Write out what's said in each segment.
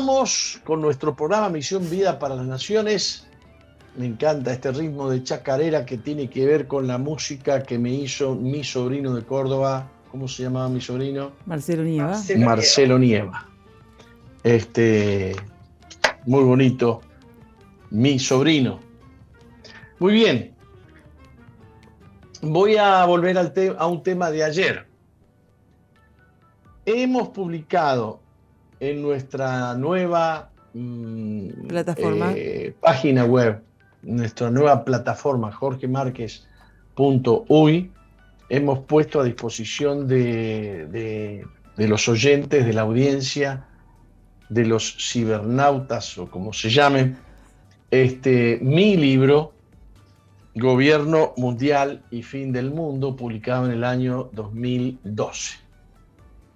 Continuamos con nuestro programa Misión Vida para las Naciones. Me encanta este ritmo de chacarera que tiene que ver con la música que me hizo mi sobrino de Córdoba. ¿Cómo se llamaba mi sobrino? Marcelo Nieva. Marcelo, Nieva. Este, muy bonito. Mi sobrino. Muy bien. Voy a volver al a un tema de ayer. Hemos publicado en nuestra nueva mm, plataforma. Eh, página web, nuestra nueva plataforma, jorgemarquez.uy, hemos puesto a disposición de, los oyentes, de la audiencia, de los cibernautas o como se llamen, este, mi libro, Gobierno Mundial y Fin del Mundo, publicado en el año 2012.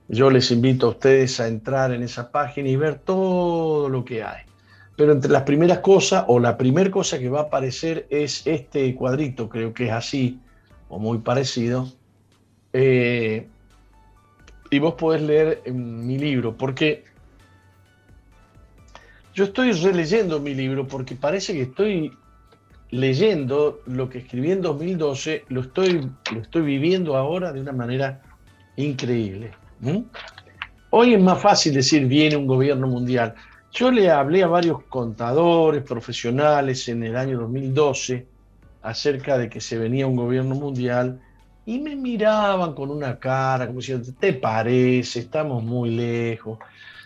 Yo les invito a ustedes a entrar en esa página y ver todo lo que hay. Pero entre las primeras cosas, o la primera cosa que va a aparecer es este cuadrito, creo que es así, o muy parecido. Eh, y vos podés leer mi libro, porque yo estoy releyendo mi libro, porque parece que estoy leyendo lo que escribí en 2012, lo estoy, lo estoy viviendo ahora de una manera increíble. ¿Mm? Hoy es más fácil decir viene un gobierno mundial. Yo le hablé a varios contadores profesionales en el año 2012 acerca de que se venía un gobierno mundial y me miraban con una cara como diciendo, ¿te parece? Estamos muy lejos.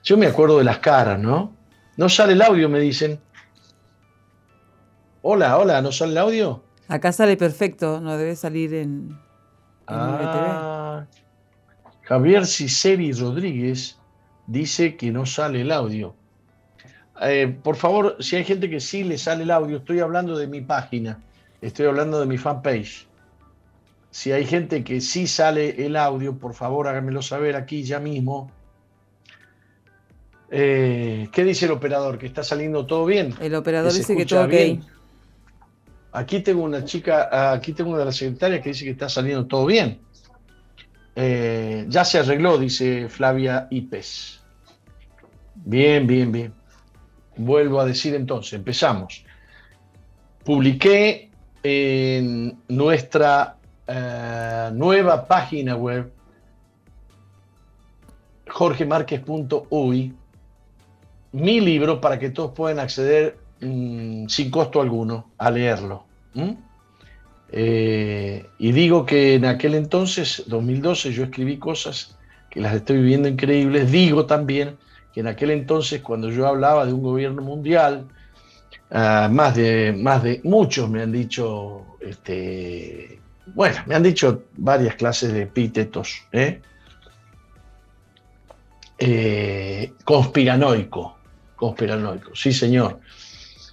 Yo me acuerdo de las caras, ¿no? No sale el audio, me dicen. Hola, hola, ¿no sale el audio? Acá sale perfecto, no debe salir en, ah, Javier Ciceri Rodríguez dice que no sale el audio. Eh, por favor, si hay gente que sí le sale el audio, estoy hablando de mi página, estoy hablando de mi fanpage. Si hay gente que sí sale el audio, por favor háganmelo saber aquí ya mismo. Eh, ¿Qué dice el operador? ¿Que está saliendo todo bien? El operador dice que todo bien. Aquí tengo una chica, aquí tengo una de las secretarias que dice que está saliendo todo bien. Eh, ya se arregló, dice Flavia Ipes. Bien, bien, bien. Vuelvo a decir entonces, empezamos. Publiqué en nuestra eh, nueva página web, jorgemarquez.uy, mi libro para que todos puedan acceder mm, sin costo alguno a leerlo. Eh, y digo que en aquel entonces, 2012, yo escribí cosas que las estoy viviendo increíbles. Digo también que en aquel entonces, cuando yo hablaba de un gobierno mundial, ah, más, de, más de muchos me han dicho, este, bueno, me han dicho varias clases de epítetos. ¿eh? Eh, conspiranoico, conspiranoico, sí señor,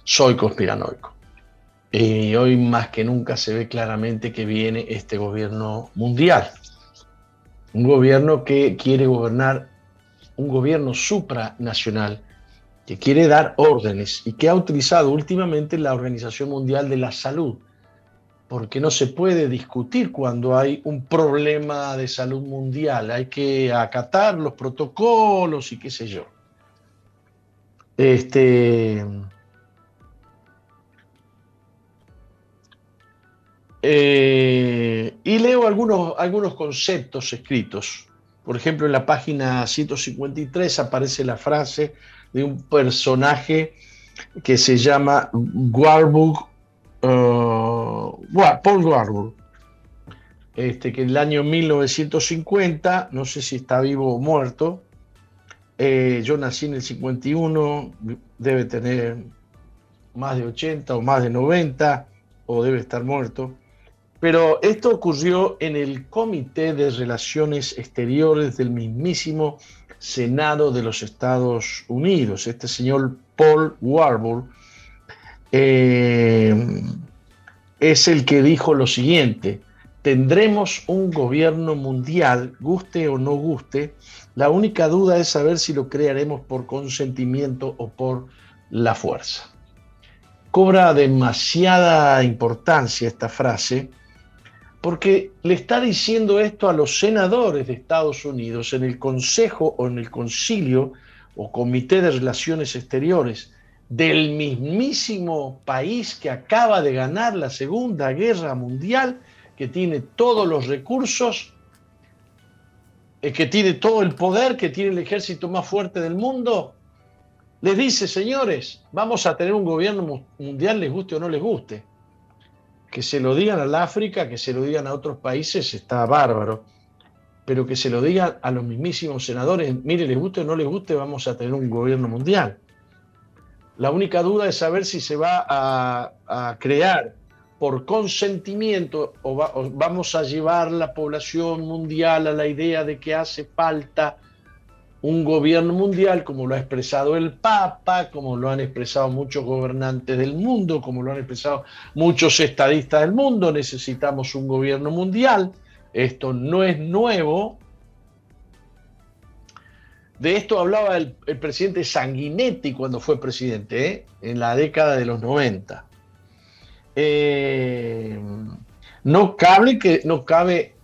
soy conspiranoico. Y hoy más que nunca se ve claramente que viene este gobierno mundial. Un gobierno que quiere gobernar, un gobierno supranacional, que quiere dar órdenes y que ha utilizado últimamente la Organización Mundial de la Salud, porque no se puede discutir cuando hay un problema de salud mundial, hay que acatar los protocolos y qué sé yo. Este, Eh, y leo algunos, algunos conceptos escritos. Por ejemplo, en la página 153 aparece la frase de un personaje que se llama Warburg, uh, Paul Warburg, este, que en el año 1950, no sé si está vivo o muerto, eh, yo nací en el 51, debe tener más de 80 o más de 90, o debe estar muerto. Pero esto ocurrió en el Comité de Relaciones Exteriores del mismísimo Senado de los Estados Unidos. Este señor Paul Warburg eh, es el que dijo lo siguiente, tendremos un gobierno mundial, guste o no guste, la única duda es saber si lo crearemos por consentimiento o por la fuerza. Cobra demasiada importancia esta frase porque le está diciendo esto a los senadores de Estados Unidos en el Consejo o en el Concilio o Comité de Relaciones Exteriores del mismísimo país que acaba de ganar la Segunda Guerra Mundial, que tiene todos los recursos, eh, que tiene todo el poder, que tiene el ejército más fuerte del mundo, les dice, señores, vamos a tener un gobierno mundial, les guste o no les guste. Que se lo digan al África, que se lo digan a otros países, está bárbaro. Pero que se lo digan a los mismísimos senadores, mire, les guste o no les guste, vamos a tener un gobierno mundial. La única duda es saber si se va a, crear por consentimiento o, o, vamos a llevar la población mundial a la idea de que hace falta un gobierno mundial como lo ha expresado el Papa, como lo han expresado muchos gobernantes del mundo, como lo han expresado muchos estadistas del mundo, necesitamos un gobierno mundial. Esto no es nuevo, de esto hablaba el, presidente Sanguinetti cuando fue presidente, ¿eh? en la década de los 90. Eh, no, cabe que, no cabe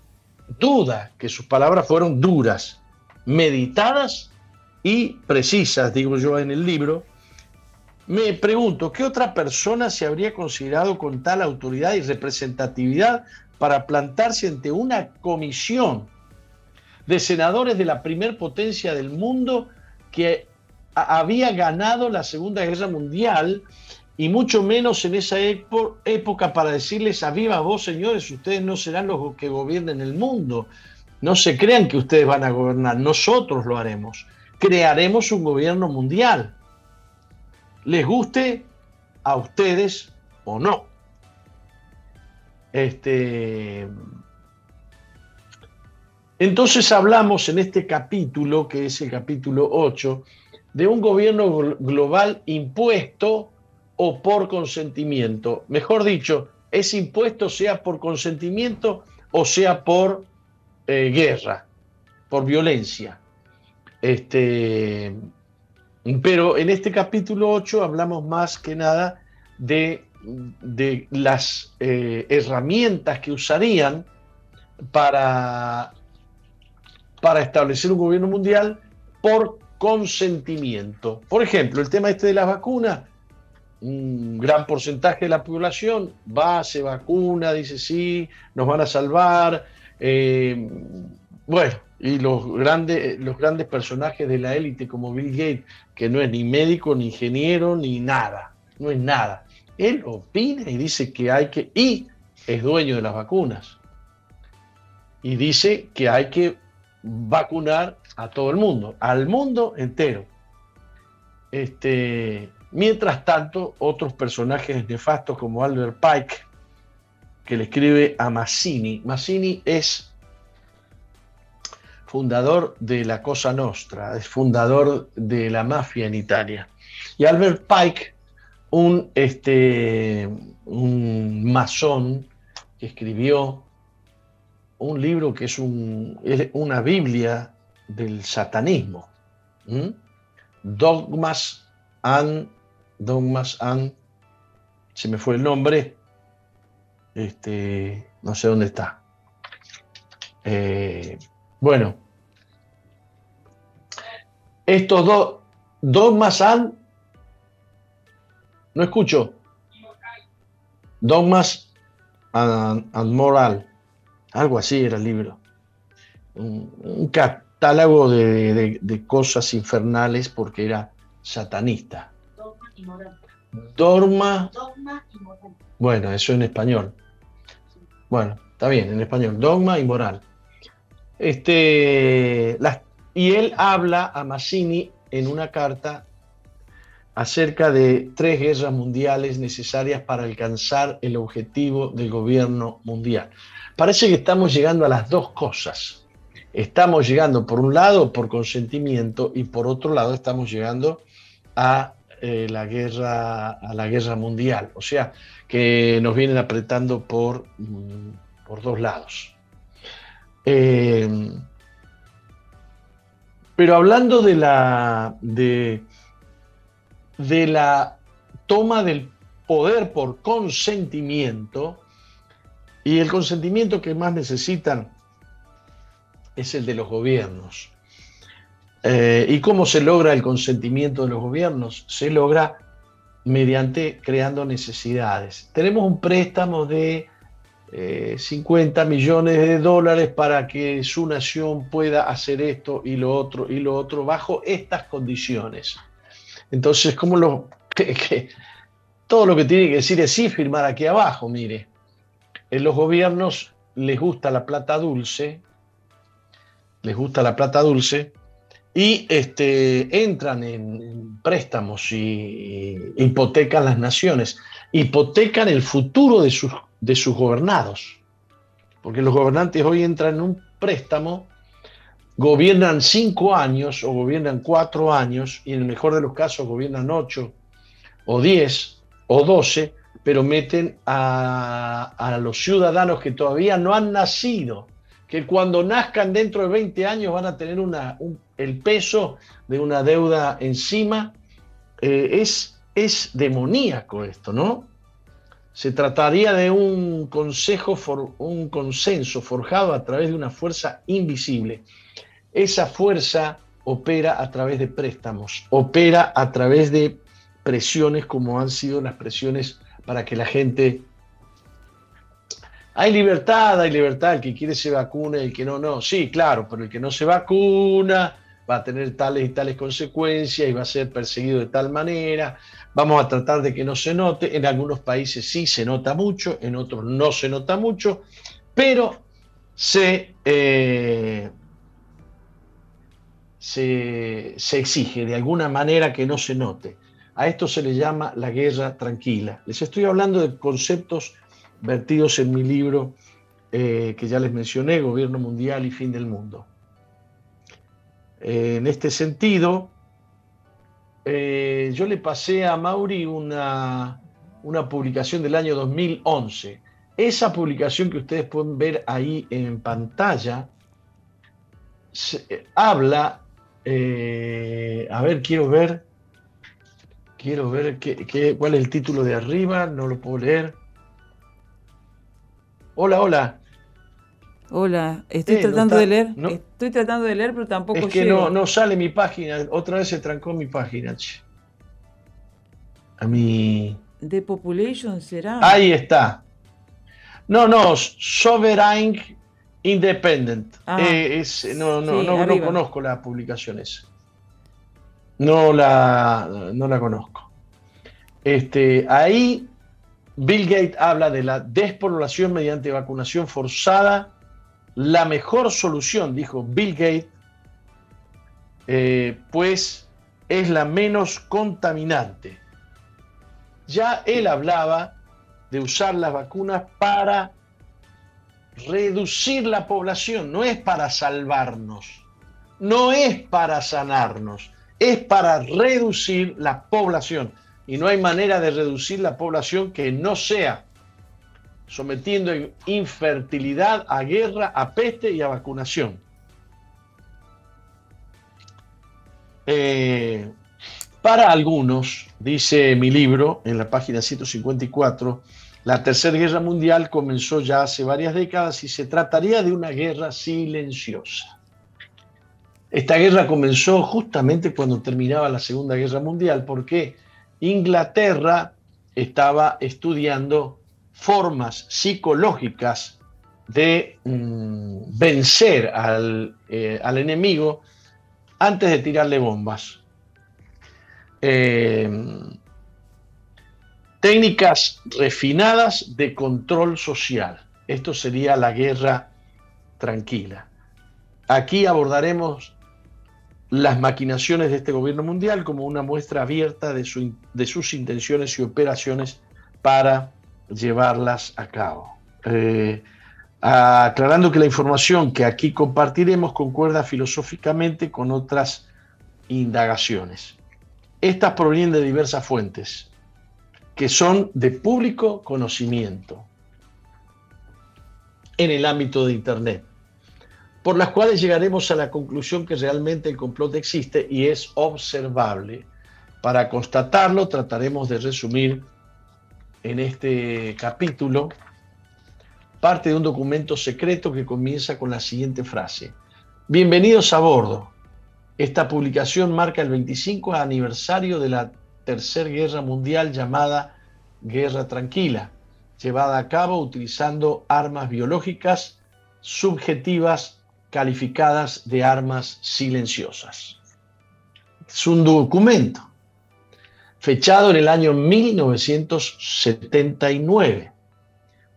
duda que sus palabras fueron duras, meditadas y precisas, digo yo en el libro. Me pregunto, ¿qué otra persona se habría considerado con tal autoridad y representatividad para plantarse ante una comisión de senadores de la primer potencia del mundo que había ganado la Segunda Guerra Mundial y mucho menos en esa época para decirles a viva voz, señores, ustedes no serán los que gobiernen el mundo. No se crean que ustedes van a gobernar, nosotros lo haremos. Crearemos un gobierno mundial. Les guste a ustedes o no. Este, entonces hablamos en este capítulo, que es el capítulo 8, de un gobierno global impuesto o por consentimiento. Mejor dicho, es impuesto sea por consentimiento o sea por eh, guerra, por violencia. Este, pero en este capítulo 8 hablamos más que nada de, de las eh, herramientas que usarían para para establecer un gobierno mundial por consentimiento. Por ejemplo, el tema este de las vacunas, un gran porcentaje de la población va, se vacuna, dice sí, nos van a salvar. Eh, bueno, y los grandes, los grandes personajes de la élite como Bill Gates, que no es ni médico, ni ingeniero, ni nada, no es nada. Él opina y dice que hay que, y es dueño de las vacunas, y dice que hay que vacunar a todo el mundo, al mundo entero. Este, mientras tanto, otros personajes nefastos como Albert Pike, que le escribe a Mazzini. Mazzini es fundador de la Cosa Nostra, es fundador de la mafia en Italia. Y Albert Pike, un, este, un masón que escribió un libro que es, una Biblia del satanismo. Dogmas and, Dogmas and, se me fue el nombre, este, no sé dónde está. Eh, bueno, estos dos, Dogmas and, no escucho. Dogmas and Moral algo así era el libro. Un, catálogo de, cosas infernales porque era satanista. Dogma y moral. Dogma. y moral. Bueno, eso en español. Bueno, está bien, en español. Dogma y moral. Este, y él habla a Mazzini en una carta acerca de tres guerras mundiales necesarias para alcanzar el objetivo del gobierno mundial. Parece que estamos llegando a las dos cosas. Estamos llegando, por un lado, por consentimiento y por otro lado, estamos llegando a, eh, la, guerra, a la guerra mundial. O sea, que nos vienen apretando por, mm, por dos lados. Eh, pero hablando de la, de, de la toma del poder por consentimiento, y el consentimiento que más necesitan es el de los gobiernos. Eh, ¿Y cómo se logra el consentimiento de los gobiernos? Se logra mediante creando necesidades. Tenemos un préstamo de 50 eh, millones de dólares para que su nación pueda hacer esto y lo otro y lo otro bajo estas condiciones. Entonces, ¿cómo lo, que, todo lo que tiene que decir es sí firmar aquí abajo, mire. En los gobiernos les gusta la plata dulce, les gusta la plata dulce, y este, entran en, préstamos y, hipotecan las naciones, hipotecan el futuro de sus, de sus gobernados, porque los gobernantes hoy entran en un préstamo, gobiernan cinco años o gobiernan cuatro años, y en el mejor de los casos gobiernan ocho o diez o doce, pero meten a, a los ciudadanos que todavía no han nacido que cuando nazcan dentro de 20 años van a tener una, el peso de una deuda encima. Eh, es, es demoníaco esto, ¿no? Se trataría de un, consejo un consenso forjado a través de una fuerza invisible. Esa fuerza opera a través de préstamos, opera a través de presiones como han sido las presiones para que la gente hay libertad, hay libertad, el que quiere se vacuna y el que no, no. Sí, claro, pero el que no se vacuna va a tener tales y tales consecuencias y va a ser perseguido de tal manera. Vamos a tratar de que no se note. En algunos países sí se nota mucho, en otros no se nota mucho, pero se, eh, se, se exige de alguna manera que no se note. A esto se le llama la guerra tranquila. Les estoy hablando de conceptos vertidos en mi libro eh, que ya les mencioné, Gobierno Mundial y Fin del Mundo. Eh, en este sentido, eh, yo le pasé a Mauri una, una publicación del año 2011. Esa publicación que ustedes pueden ver ahí en pantalla habla, a ver, quiero ver, quiero ver qué, cuál es el título de arriba, no lo puedo leer. Hola, hola. Hola, estoy tratando de leer. Estoy tratando de leer, pero tampoco Es que no, no sale mi página. Otra vez se trancó mi página. A mi. ¿De Population será? Ahí está. No, no, Sovereign Independent. Ah, eh, no, no, no, no, conozco las publicaciones. No la, no la conozco. Este, ahí Bill Gates habla de la despoblación mediante vacunación forzada. La mejor solución, dijo Bill Gates, eh, pues es la menos contaminante. Ya él hablaba de usar las vacunas para reducir la población, no es para salvarnos, no es para sanarnos, es para reducir la población y no hay manera de reducir la población que no sea sometiendo infertilidad a guerra, a peste y a vacunación. Eh, para algunos, dice mi libro en la página 154, la Tercera Guerra Mundial comenzó ya hace varias décadas y se trataría de una guerra silenciosa. Esta guerra comenzó justamente cuando terminaba la Segunda Guerra Mundial. ¿Por qué? Inglaterra estaba estudiando formas psicológicas de mm, vencer eh, al, enemigo antes de tirarle bombas. Eh, técnicas refinadas de control social. Esto sería la guerra tranquila. Aquí abordaremos las maquinaciones de este gobierno mundial como una muestra abierta de, sus intenciones y operaciones para llevarlas a cabo. Eh, aclarando que la información que aquí compartiremos concuerda filosóficamente con otras indagaciones. Estas provienen de diversas fuentes que son de público conocimiento en el ámbito de Internet por las cuales llegaremos a la conclusión que realmente el complot existe y es observable. Para constatarlo trataremos de resumir en este capítulo parte de un documento secreto que comienza con la siguiente frase. Bienvenidos a bordo. Esta publicación marca el 25 aniversario de la Tercera Guerra Mundial llamada Guerra Tranquila, llevada a cabo utilizando armas biológicas subjetivas calificadas de armas silenciosas. Es un documento fechado en el año 1979.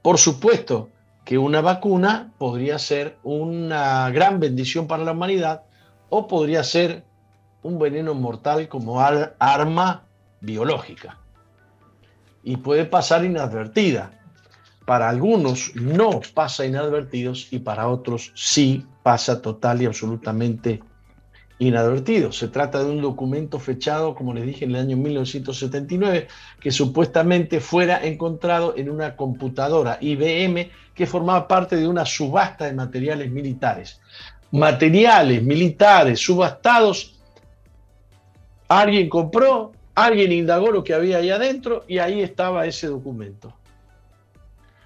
Por supuesto que una vacuna podría ser una gran bendición para la humanidad o podría ser un veneno mortal como arma biológica. Y puede pasar inadvertida. Para algunos no pasa inadvertidos y para otros sí pasa total y absolutamente inadvertido. Se trata de un documento fechado, como les dije, en el año 1979, que supuestamente fuera encontrado en una computadora IBM que formaba parte de una subasta de materiales militares. Materiales militares subastados, alguien compró, alguien indagó lo que había ahí adentro y ahí estaba ese documento.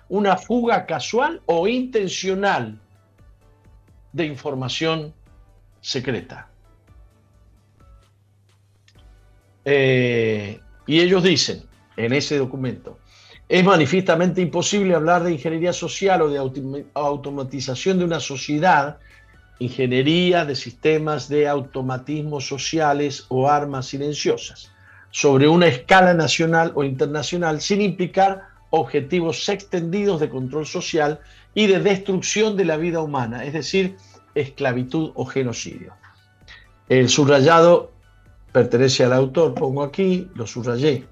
Una fuga casual o intencional de información secreta. Eh, y ellos dicen en ese documento, es manifiestamente imposible hablar de ingeniería social o de automatización de una sociedad, ingeniería de sistemas de automatismos sociales o armas silenciosas, sobre una escala nacional o internacional, sin implicar objetivos extendidos de control social y de destrucción de la vida humana, es decir, esclavitud o genocidio. El subrayado pertenece al autor, pongo aquí, lo subrayé.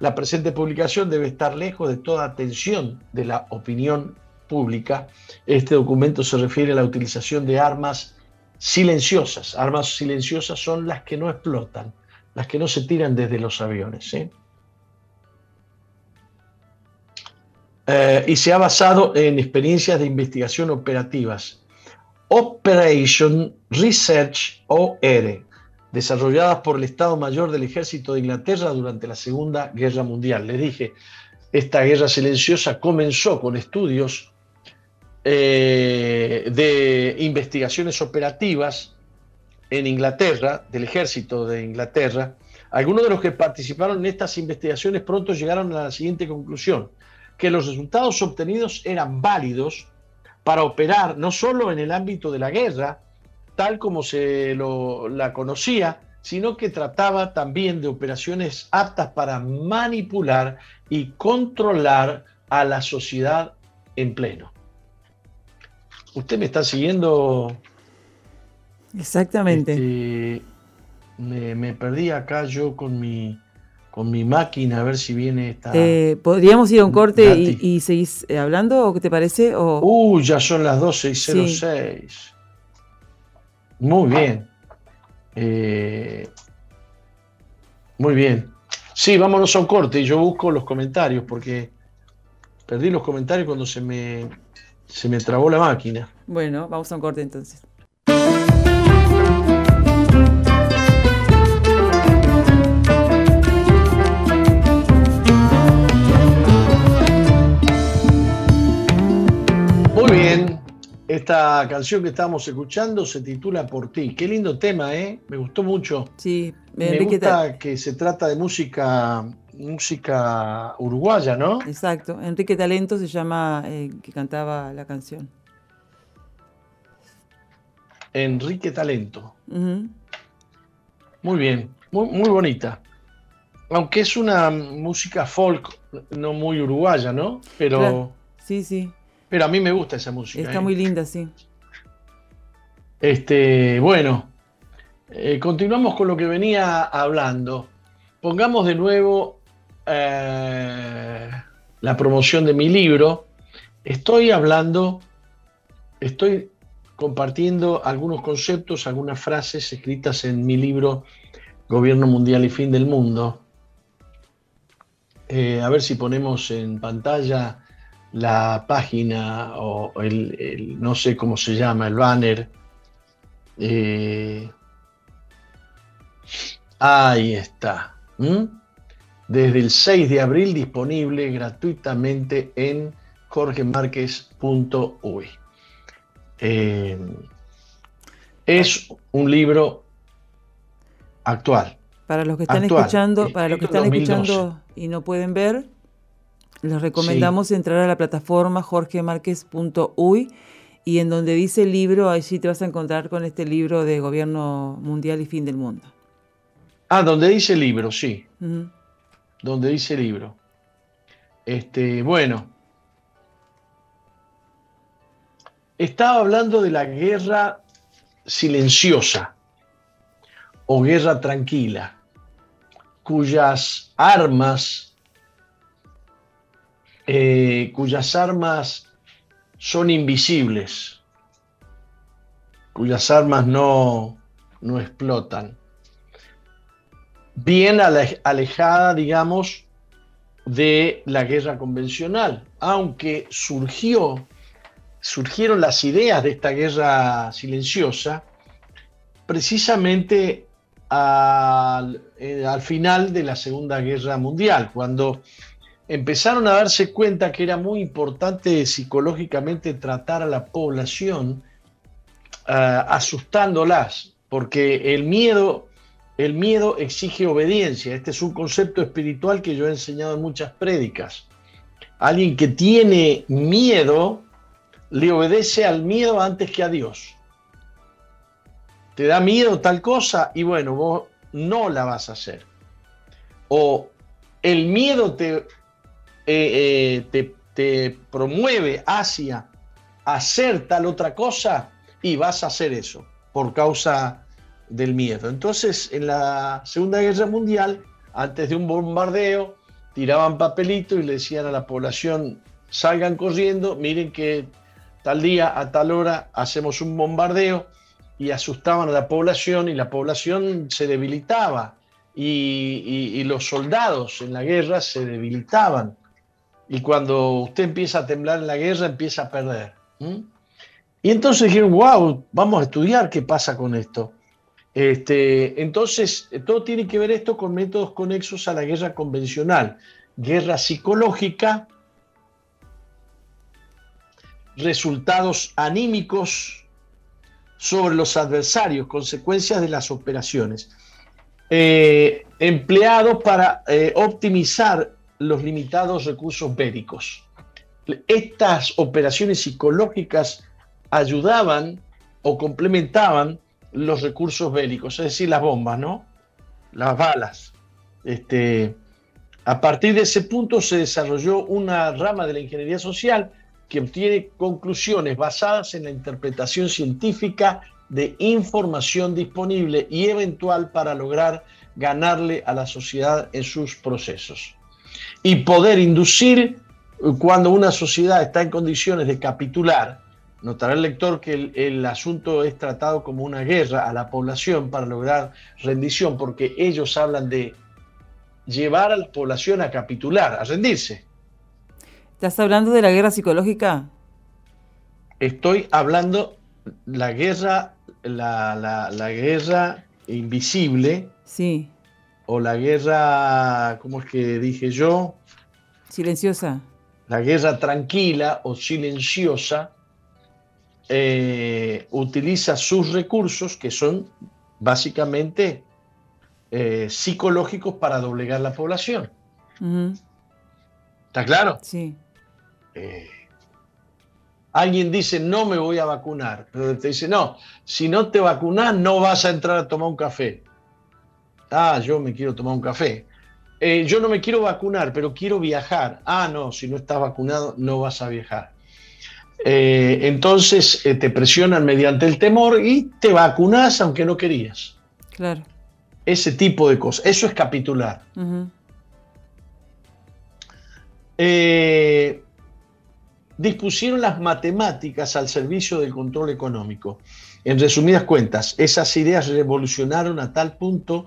La presente publicación debe estar lejos de toda atención de la opinión pública. Este documento se refiere a la utilización de armas silenciosas. Armas silenciosas son las que no explotan, las que no se tiran desde los aviones. ¿eh? Eh, y se ha basado en experiencias de investigación operativas. Operation Research OR, desarrolladas por el Estado Mayor del Ejército de Inglaterra durante la Segunda Guerra Mundial. Les dije, esta guerra silenciosa comenzó con estudios eh, de investigaciones operativas en Inglaterra, del ejército de Inglaterra. Algunos de los que participaron en estas investigaciones pronto llegaron a la siguiente conclusión, que los resultados obtenidos eran válidos para operar no solo en el ámbito de la guerra, tal como se la conocía, sino que trataba también de operaciones aptas para manipular y controlar a la sociedad en pleno. ¿Usted me está siguiendo? Exactamente. Este, me, perdí acá yo con mi, con mi máquina a ver si viene esta. Eh, ¿Podríamos ir a un corte y, y, seguís eh, hablando o qué te parece? O... Uh, ya son las 12 y 06. Muy bien. Eh, muy bien. Sí, vámonos a un corte. Yo busco los comentarios porque perdí los comentarios cuando se me, se me trabó la máquina. Bueno, vamos a un corte entonces. Esta canción que estamos escuchando se titula Por ti. Qué lindo tema, ¿eh? Me gustó mucho. Sí, me gusta que se trata de música, música uruguaya, ¿no? Exacto. Enrique Talento se llama eh, que cantaba la canción. Enrique Talento. Muy bien, muy, bonita. Aunque es una música folk, no muy uruguaya, ¿no? Pero. Sí, sí. Pero a mí me gusta esa música. Está muy ¿eh? linda, sí. Este, bueno, eh, continuamos con lo que venía hablando. Pongamos de nuevo eh, la promoción de mi libro. Estoy hablando, estoy compartiendo algunos conceptos, algunas frases escritas en mi libro Gobierno Mundial y Fin del Mundo. a ver si ponemos en pantalla la página o el, no sé cómo se llama, el banner. Eh, ahí está. Desde el 6 de abril disponible gratuitamente en jorgemarquez.uy. Eh, es un libro Actual. Para los que están escuchando, para los que están escuchando y no pueden ver, les recomendamos entrar a la plataforma jorgemarquez.uy y en donde dice libro, ahí sí te vas a encontrar con este libro de Gobierno Mundial y Fin del Mundo. Ah, donde dice libro, sí. Donde dice libro. Este, bueno. Estaba hablando de la guerra silenciosa o guerra tranquila, cuyas armas, eh, cuyas armas son invisibles, cuyas armas no, no explotan. Bien alejada, digamos, de la guerra convencional, aunque surgió, surgieron las ideas de esta guerra silenciosa precisamente eh, al, final de la Segunda Guerra Mundial, cuando empezaron a darse cuenta que era muy importante psicológicamente tratar a la población eh, asustándolas, porque el miedo, el miedo exige obediencia. Este es un concepto espiritual que yo he enseñado en muchas prédicas. Alguien que tiene miedo le obedece al miedo antes que a Dios te da miedo tal cosa y bueno, vos no la vas a hacer. O el miedo te, eh, eh, te, promueve hacia hacer tal otra cosa y vas a hacer eso por causa del miedo. Entonces, en la Segunda Guerra Mundial, antes de un bombardeo, tiraban papelito y le decían a la población, salgan corriendo, miren que tal día, a tal hora, hacemos un bombardeo y asustaban a la población y la población se debilitaba y, los soldados en la guerra se debilitaban. Y cuando usted empieza a temblar en la guerra, empieza a perder. Y entonces dijeron, wow, vamos a estudiar qué pasa con esto. Este, entonces, todo tiene que ver esto con métodos conexos a la guerra convencional. Guerra psicológica, resultados anímicos sobre los adversarios, consecuencias de las operaciones, eh, empleados para eh, optimizar los limitados recursos bélicos. Estas operaciones psicológicas ayudaban o complementaban los recursos bélicos, es decir, las bombas, ¿no? Las balas. Este, a partir de ese punto se desarrolló una rama de la ingeniería social que obtiene conclusiones basadas en la interpretación científica de información disponible y eventual para lograr ganarle a la sociedad en sus procesos. Y poder inducir eh, cuando una sociedad está en condiciones de capitular, notará el lector que el, el, asunto es tratado como una guerra a la población para lograr rendición, porque ellos hablan de llevar a la población a capitular, a rendirse. ¿Estás hablando de la guerra psicológica? Estoy hablando la guerra, la, guerra invisible. Sí. O la guerra, ¿cómo es que dije yo? Silenciosa. La guerra tranquila o silenciosa eh, utiliza sus recursos, que son básicamente eh, psicológicos, para doblegar la población. ¿Está claro? Sí. Eh, alguien dice, no me voy a vacunar, pero te dice, no, si no te vacunas no vas a entrar a tomar un café. Ah, yo me quiero tomar un café. Eh, yo no me quiero vacunar, pero quiero viajar. Ah, no, si no estás vacunado no vas a viajar. Eh, entonces te presionan mediante el temor y te vacunas aunque no querías. Claro. Ese tipo de cosas. Eso es capitular. Eh, dispusieron las matemáticas al servicio del control económico. En resumidas cuentas, esas ideas revolucionaron a tal punto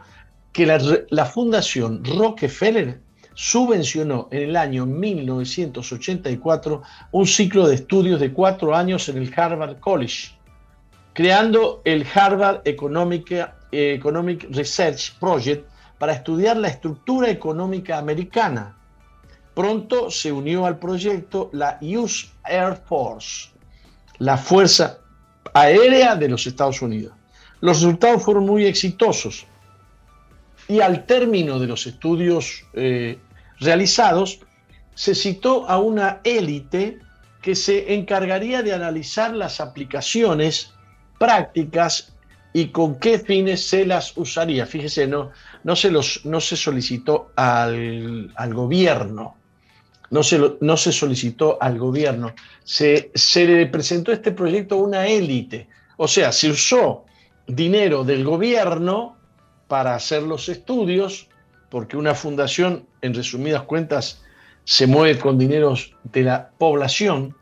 que la, Fundación Rockefeller subvencionó en el año 1984 un ciclo de estudios de cuatro años en el Harvard College, creando el Harvard Economic, Economic Research Project para estudiar la estructura económica americana Pronto se unió al proyecto la US Air Force, la Fuerza Aérea de los Estados Unidos. Los resultados fueron muy exitosos. Y al término de los estudios eh, realizados, se citó a una élite que se encargaría de analizar las aplicaciones prácticas y con qué fines se las usaría. Fíjese, no, no, se, los, no se solicitó al, gobierno, no se, no se, solicitó al gobierno, se, se le presentó este proyecto a una élite. O sea, se usó dinero del gobierno para hacer los estudios, porque una fundación, en resumidas cuentas, se mueve con dineros de la población,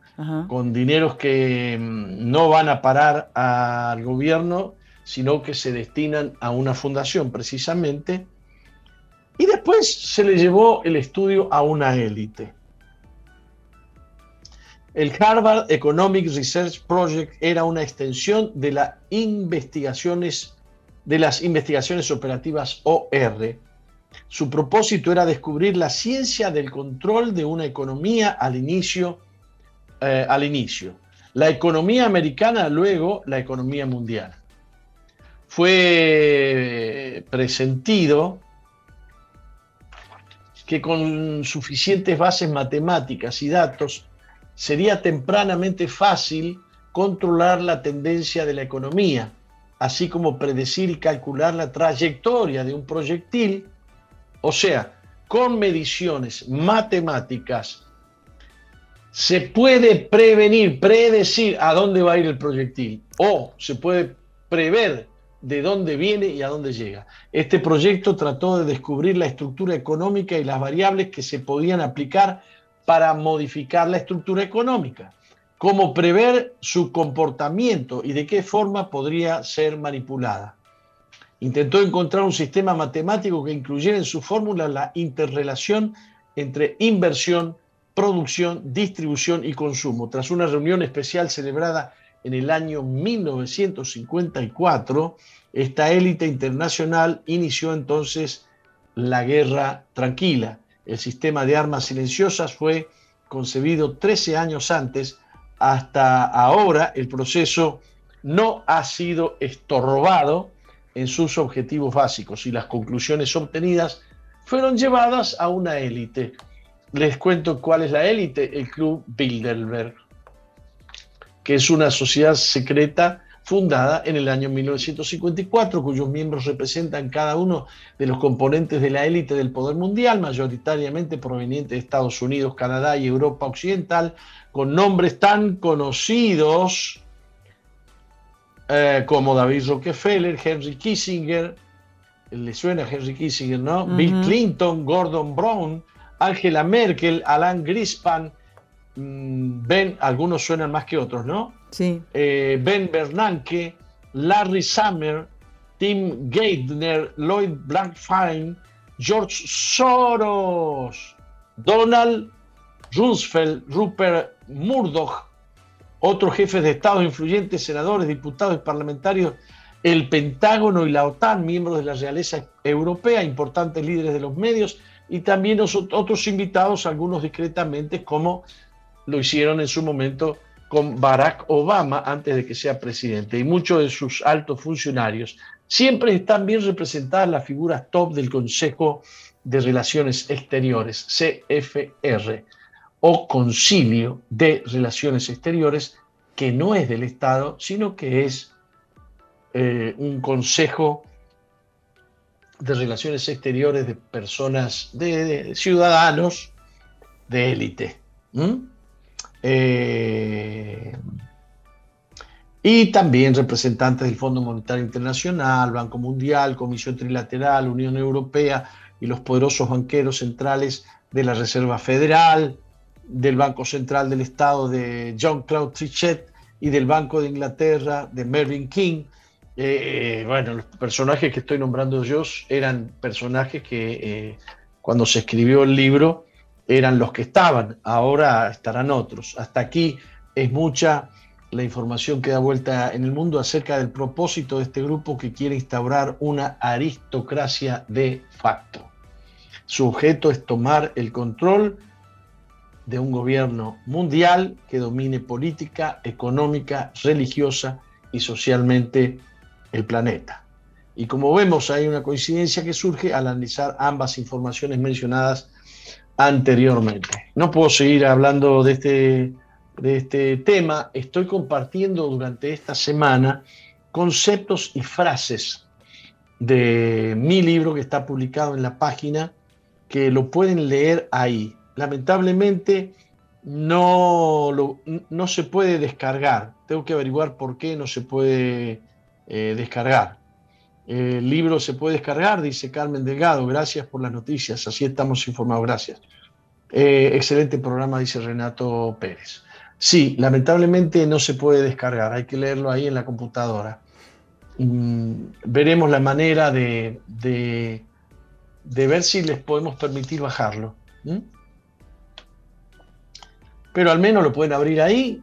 con dineros que mm, no van a parar al gobierno, sino que se destinan a una fundación precisamente. Y después se le llevó el estudio a una élite. El Harvard Economic Research Project era una extensión de, las investigaciones, de las investigaciones operativas OR. Su propósito era descubrir la ciencia del control de una economía al inicio, eh, al inicio. La economía americana, luego la economía mundial. Fue presentido que con suficientes bases matemáticas y datos sería tempranamente fácil controlar la tendencia de la economía, así como predecir y calcular la trayectoria de un proyectil, o sea, con mediciones matemáticas se puede prevenir, predecir a dónde va a ir el proyectil, o se puede prever de dónde viene y a dónde llega. Este proyecto trató de descubrir la estructura económica y las variables que se podían aplicar para modificar la estructura económica, cómo prever su comportamiento y de qué forma podría ser manipulada. Intentó encontrar un sistema matemático que incluyera en su fórmula la interrelación entre inversión, producción, distribución y consumo. Tras una reunión especial celebrada en el año 1954, esta élite internacional inició entonces la guerra tranquila el sistema de armas silenciosas fue concebido 13 años antes. Hasta ahora el proceso no ha sido estorbado en sus objetivos básicos y las conclusiones obtenidas fueron llevadas a una élite. Les cuento cuál es la élite, el Club Bilderberg, que es una sociedad secreta fundada en el año 1954, cuyos miembros representan cada uno de los componentes de la élite del poder mundial, mayoritariamente provenientes de Estados Unidos, Canadá y Europa Occidental, con nombres tan conocidos eh, como David Rockefeller, Henry Kissinger, le suena Henry Kissinger, ¿no? Bill Clinton, Gordon Brown, Angela Merkel, Alan Grispan, mm, Ben, algunos suenan más que otros, ¿no? Eh, ben Bernanke, Larry Summer, Tim Geithner, Lloyd Blankfein, George Soros, Donald Rumsfeld, Rupert Murdoch, otros jefes de Estado influyentes, senadores, diputados y parlamentarios, el Pentágono y la OTAN, miembros de la realeza europea, importantes líderes de los medios, y también otros invitados, algunos discretamente, como lo hicieron en su momento con Barack Obama antes de que sea presidente y muchos de sus altos funcionarios. Siempre están bien representadas las figuras top del Consejo de Relaciones Exteriores, CFR, o Concilio de Relaciones Exteriores, que no es del Estado, sino que es eh, un consejo de relaciones exteriores de personas, de, ciudadanos de élite. Eh, y también representantes del Fondo Monetario Internacional, Banco Mundial, Comisión Trilateral, Unión Europea y los poderosos banqueros centrales de la Reserva Federal, del Banco Central del Estado de John Claude Trichet y del Banco de Inglaterra de Mervyn King. Eh, bueno, los personajes que estoy nombrando yo eran personajes que eh, cuando se escribió el libro eran los que estaban, ahora estarán otros. Hasta aquí es mucha la información que da vuelta en el mundo acerca del propósito de este grupo que quiere instaurar una aristocracia de facto. Su objeto es tomar el control de un gobierno mundial que domine política, económica, religiosa y socialmente el planeta. Y como vemos, hay una coincidencia que surge al analizar ambas informaciones mencionadas anteriormente. No puedo seguir hablando de este, de este tema. Estoy compartiendo durante esta semana conceptos y frases de mi libro que está publicado en la página, que lo pueden leer ahí. Lamentablemente no, no se puede descargar. Tengo que averiguar por qué no se puede eh, descargar. El libro se puede descargar, dice Carmen Delgado. Gracias por las noticias. Así estamos informados. Gracias. Eh, excelente programa, dice Renato Pérez. Sí, lamentablemente no se puede descargar. Hay que leerlo ahí en la computadora. Mm, veremos la manera de, de, ver si les podemos permitir bajarlo. Pero al menos lo pueden abrir ahí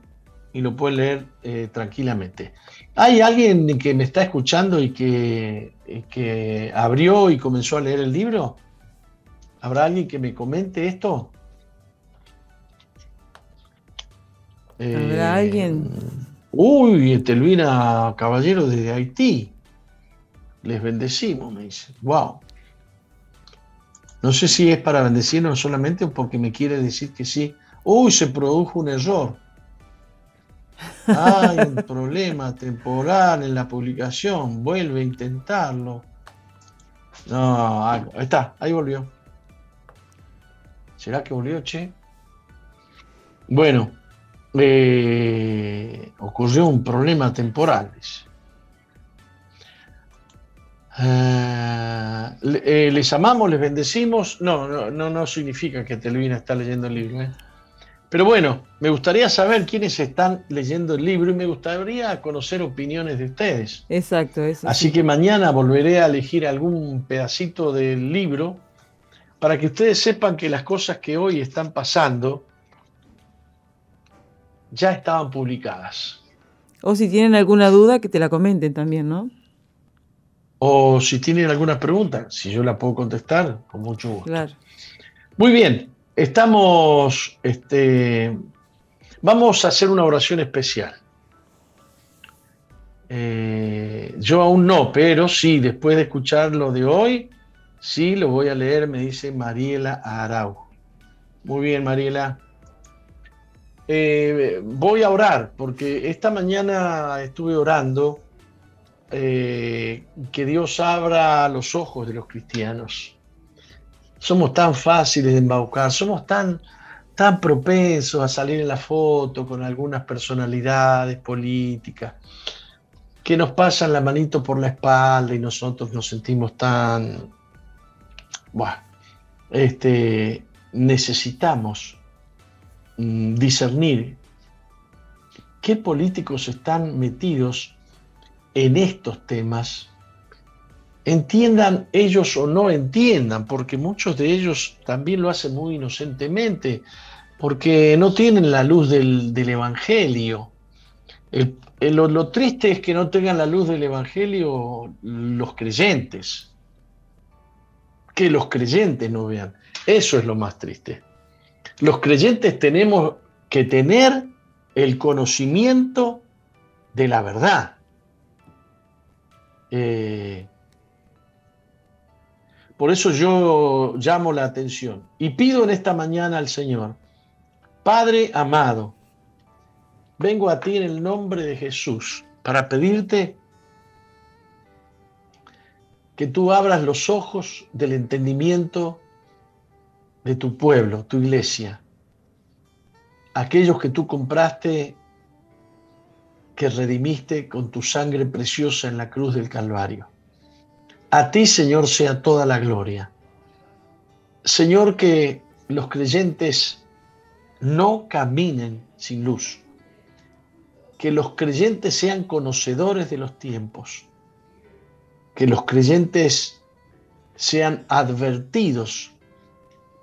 y lo pueden leer eh, tranquilamente. ¿Hay alguien que me está escuchando y que, que abrió y comenzó a leer el libro? ¿Habrá alguien que me comente esto? ¿Habrá eh, alguien? Uy, Telvina Caballero desde Haití. Les bendecimos, me dice. Wow. No sé si es para bendecirnos solamente o porque me quiere decir que sí. Uy, se produjo un error. Hay un problema temporal en la publicación. Vuelve a intentarlo. No, ahí está, ahí volvió. ¿Será que volvió, che? Bueno, eh, ocurrió un problema temporal. Eh, eh, les amamos, les bendecimos. No, no, no, no significa que Telvina está leyendo el libro. Pero bueno, me gustaría saber quiénes están leyendo el libro y me gustaría conocer opiniones de ustedes. Exacto, eso. Así que mañana volveré a elegir algún pedacito del libro para que ustedes sepan que las cosas que hoy están pasando ya estaban publicadas. O si tienen alguna duda, que te la comenten también, ¿no? O si tienen alguna pregunta, si yo la puedo contestar, con mucho gusto. Claro. Muy bien, estamos, este, vamos a hacer una oración especial. Eh, yo aún no, pero sí, después de escuchar lo de hoy, sí lo voy a leer, me dice Mariela Arau. Muy bien, Mariela. Eh, voy a orar, porque esta mañana estuve orando eh, que Dios abra los ojos de los cristianos. Somos tan fáciles de embaucar, somos tan, tan propensos a salir en la foto con algunas personalidades políticas que nos pasan la manito por la espalda y nosotros nos sentimos tan... Bueno, este, necesitamos Mm, discernir qué políticos están metidos en estos temas, entiendan ellos o no entiendan, porque muchos de ellos también lo hacen muy inocentemente, porque no tienen la luz del, Evangelio. lo, lo triste es que no tengan la luz del Evangelio los creyentes, que los creyentes no vean. Eso es lo más triste. Los creyentes tenemos que tener el conocimiento de la verdad. Eh, por eso yo llamo la atención y pido en esta mañana al Señor, Padre amado, vengo a ti en el nombre de Jesús para pedirte que tú abras los ojos del entendimiento de tu pueblo, tu iglesia, aquellos que tú compraste, que redimiste con tu sangre preciosa en la cruz del Calvario. A ti, Señor, sea toda la gloria. Señor, que los creyentes no caminen sin luz, que los creyentes sean conocedores de los tiempos, que los creyentes sean advertidos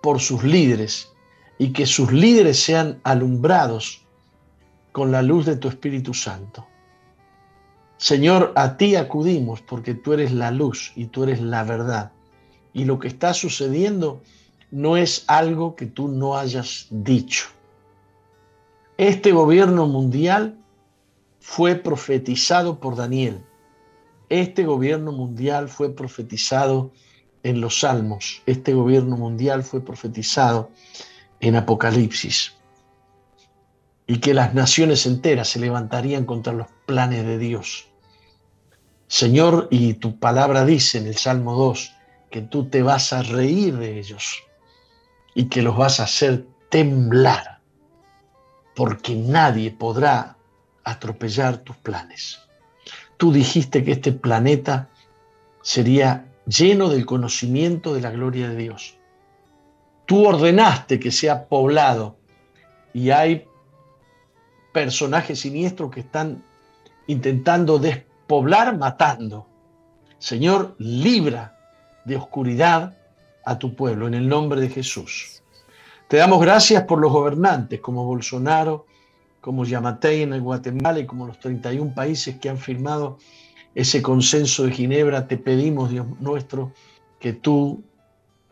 por sus líderes y que sus líderes sean alumbrados con la luz de tu Espíritu Santo. Señor, a ti acudimos porque tú eres la luz y tú eres la verdad. Y lo que está sucediendo no es algo que tú no hayas dicho. Este gobierno mundial fue profetizado por Daniel. Este gobierno mundial fue profetizado en los Salmos, este gobierno mundial fue profetizado en Apocalipsis, y que las naciones enteras se levantarían contra los planes de Dios. Señor, y tu palabra dice en el Salmo 2 que tú te vas a reír de ellos y que los vas a hacer temblar, porque nadie podrá atropellar tus planes. Tú dijiste que este planeta sería lleno del conocimiento de la gloria de Dios. Tú ordenaste que sea poblado y hay personajes siniestros que están intentando despoblar matando. Señor, libra de oscuridad a tu pueblo en el nombre de Jesús. Te damos gracias por los gobernantes como Bolsonaro, como Yamatei en el Guatemala y como los 31 países que han firmado ese consenso de Ginebra. Te pedimos, Dios nuestro, que tú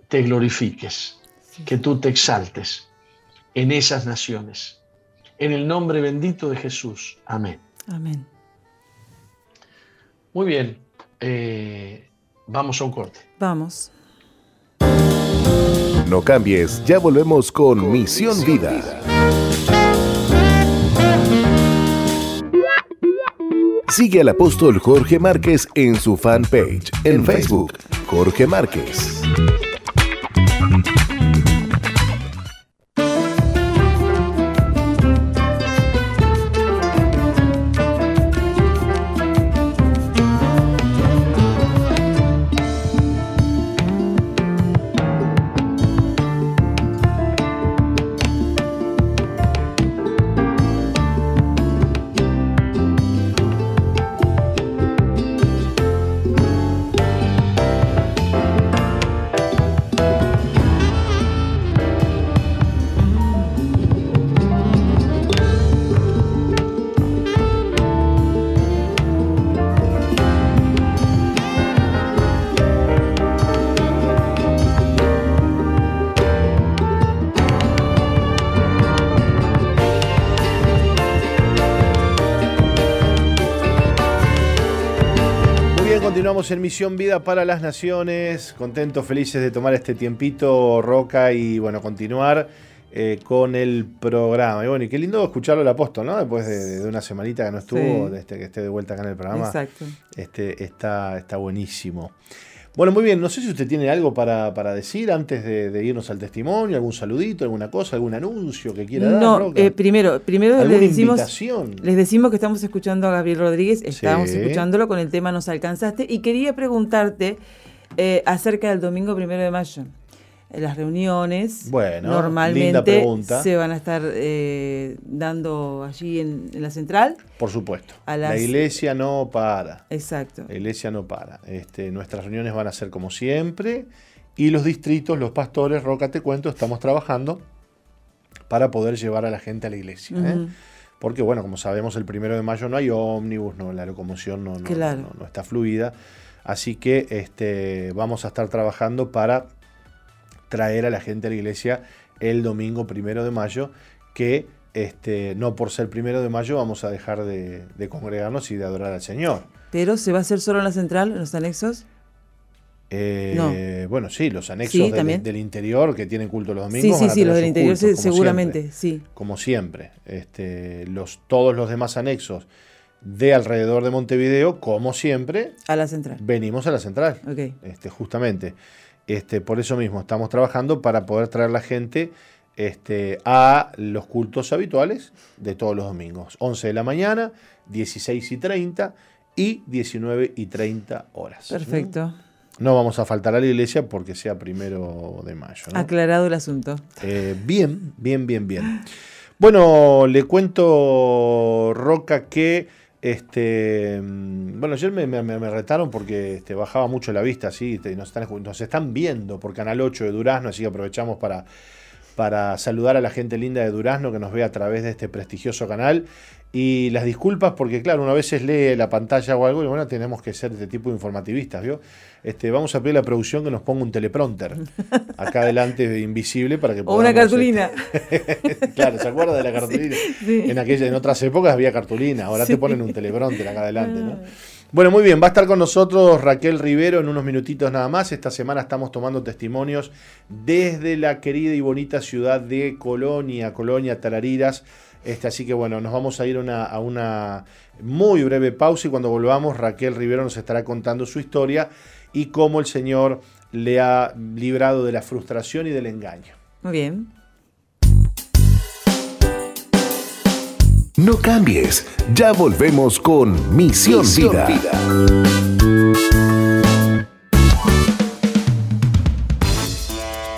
te glorifiques, que tú te exaltes en esas naciones. En el nombre bendito de Jesús. Amén. Amén. Muy bien. Eh, vamos a un corte. Vamos. No cambies, ya volvemos con Misión Vida. Sigue al apóstol Jorge Márquez en su fanpage en Facebook, Jorge Márquez. En Misión Vida para las Naciones, contentos, felices de tomar este tiempito, Roca, y bueno, continuar eh, con el programa. Y bueno, y qué lindo escucharlo el apóstol, ¿no? Después de, una semanita que no estuvo, de este, que esté de vuelta acá en el programa. Exacto. Este, está, está buenísimo. Bueno, muy bien, no sé si usted tiene algo para, decir antes de, irnos al testimonio, algún saludito, alguna cosa, algún anuncio que quiera dar. No, eh, primero, primero les decimos, les decimos que estamos escuchando a Gabriel Rodríguez, estábamos escuchándolo con el tema Nos alcanzaste y quería preguntarte eh, acerca del domingo primero de mayo las reuniones bueno, normalmente se van a estar eh, dando allí en, la central. Por supuesto. La iglesia no para. Exacto. La iglesia no para. Este, nuestras reuniones van a ser como siempre y los distritos, los pastores, Roca, te cuento, estamos trabajando para poder llevar a la gente a la iglesia. ¿eh? Porque, bueno, como sabemos, el primero de mayo no hay ómnibus, no, la locomoción no, no, está fluida. Así que este, vamos a estar trabajando para traer a la gente a la iglesia el domingo primero de mayo, que este, no por ser primero de mayo vamos a dejar de, congregarnos y de adorar al Señor. ¿Pero se va a hacer solo en la central, en los anexos? Eh, bueno, sí, los anexos del, interior que tienen culto los domingos. Sí, sí, sí, los del interior seguramente, sí. Como siempre. Este, los, todos los demás anexos de alrededor de Montevideo, como siempre. A la central. Venimos a la central. Okay. Este, justamente. Este, por eso mismo estamos trabajando para poder traer la gente este, a los cultos habituales de todos los domingos. 11 de la mañana, 16 y 30 y 19 y 30 horas. Perfecto. No vamos a faltar a la iglesia porque sea primero de mayo. Aclarado el asunto. Eh, bien, bien, bien, bien. Bueno, le cuento, Roca, que este, mm, bueno, ayer me, retaron porque este, bajaba mucho la vista, este, nos, están, nos están viendo por Canal 8 de Durazno, así que aprovechamos para, para saludar a la gente linda de Durazno que nos ve a través de este prestigioso canal. Y las disculpas porque, claro, uno a veces lee la pantalla o algo y bueno, tenemos que ser de tipo informativistas, ¿vio? Este, vamos a pedir a la producción que nos ponga un teleprompter acá adelante invisible para que O una cartulina. Este, claro, ¿se acuerda de la cartulina? En, aquella, en otras épocas había cartulina, ahora te ponen un teleprompter acá adelante, ¿no? Bueno, muy bien, va a estar con nosotros Raquel Rivero en unos minutitos nada más. Esta semana estamos tomando testimonios desde la querida y bonita ciudad de Colonia, Colonia Tarariras. Este, así que bueno, nos vamos a ir a una muy breve pausa y cuando volvamos Raquel Rivero nos estará contando su historia y cómo el Señor le ha librado de la frustración y del engaño. Muy bien. No cambies, ya volvemos con Misión, Vida.